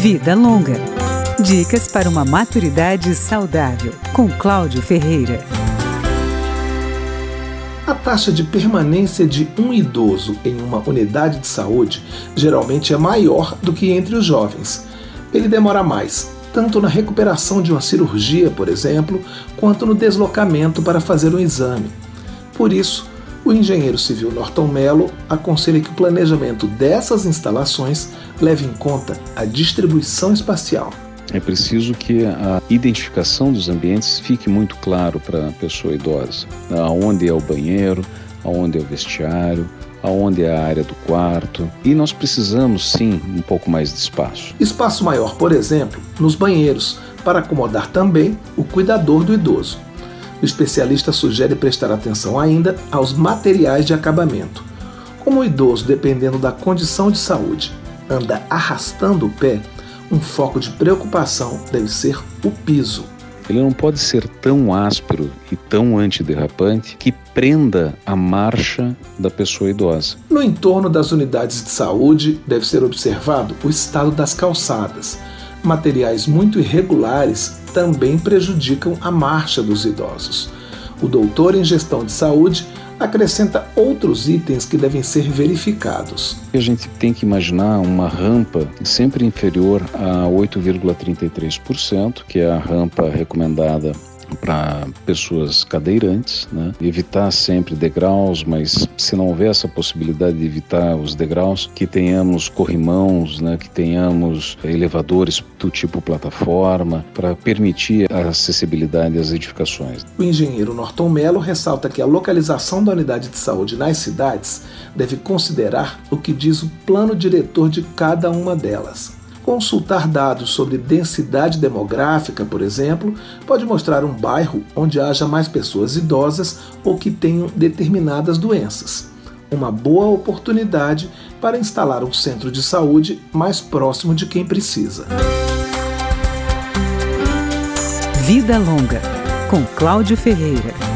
Vida Longa. Dicas para uma maturidade saudável, com Cláudio Ferreira. A taxa de permanência de um idoso em uma unidade de saúde geralmente é maior do que entre os jovens. Ele demora mais, tanto na recuperação de uma cirurgia, por exemplo, quanto no deslocamento para fazer um exame. Por isso, o engenheiro civil Norton Mello aconselha que o planejamento dessas instalações leve em conta a distribuição espacial. É preciso que a identificação dos ambientes fique muito claro para a pessoa idosa. Aonde é o banheiro, aonde é o vestiário, aonde é a área do quarto. E nós precisamos sim um pouco mais de espaço. Espaço maior, por exemplo, nos banheiros, para acomodar também o cuidador do idoso. O especialista sugere prestar atenção ainda aos materiais de acabamento. Como o idoso, dependendo da condição de saúde, anda arrastando o pé, um foco de preocupação deve ser o piso. Ele não pode ser tão áspero e tão antiderrapante que prenda a marcha da pessoa idosa. No entorno das unidades de saúde, deve ser observado o estado das calçadas. Materiais muito irregulares também prejudicam a marcha dos idosos. O doutor em gestão de saúde acrescenta outros itens que devem ser verificados. A gente tem que imaginar uma rampa sempre inferior a 8,33%, que é a rampa recomendada para pessoas cadeirantes, né? evitar sempre degraus, mas se não houver essa possibilidade de evitar os degraus, que tenhamos corrimãos, né? que tenhamos elevadores do tipo plataforma, para permitir a acessibilidade às edificações. O engenheiro Norton Mello ressalta que a localização da unidade de saúde nas cidades deve considerar o que diz o plano diretor de cada uma delas. Consultar dados sobre densidade demográfica, por exemplo, pode mostrar um bairro onde haja mais pessoas idosas ou que tenham determinadas doenças. Uma boa oportunidade para instalar um centro de saúde mais próximo de quem precisa. Vida Longa, com Cláudio Ferreira.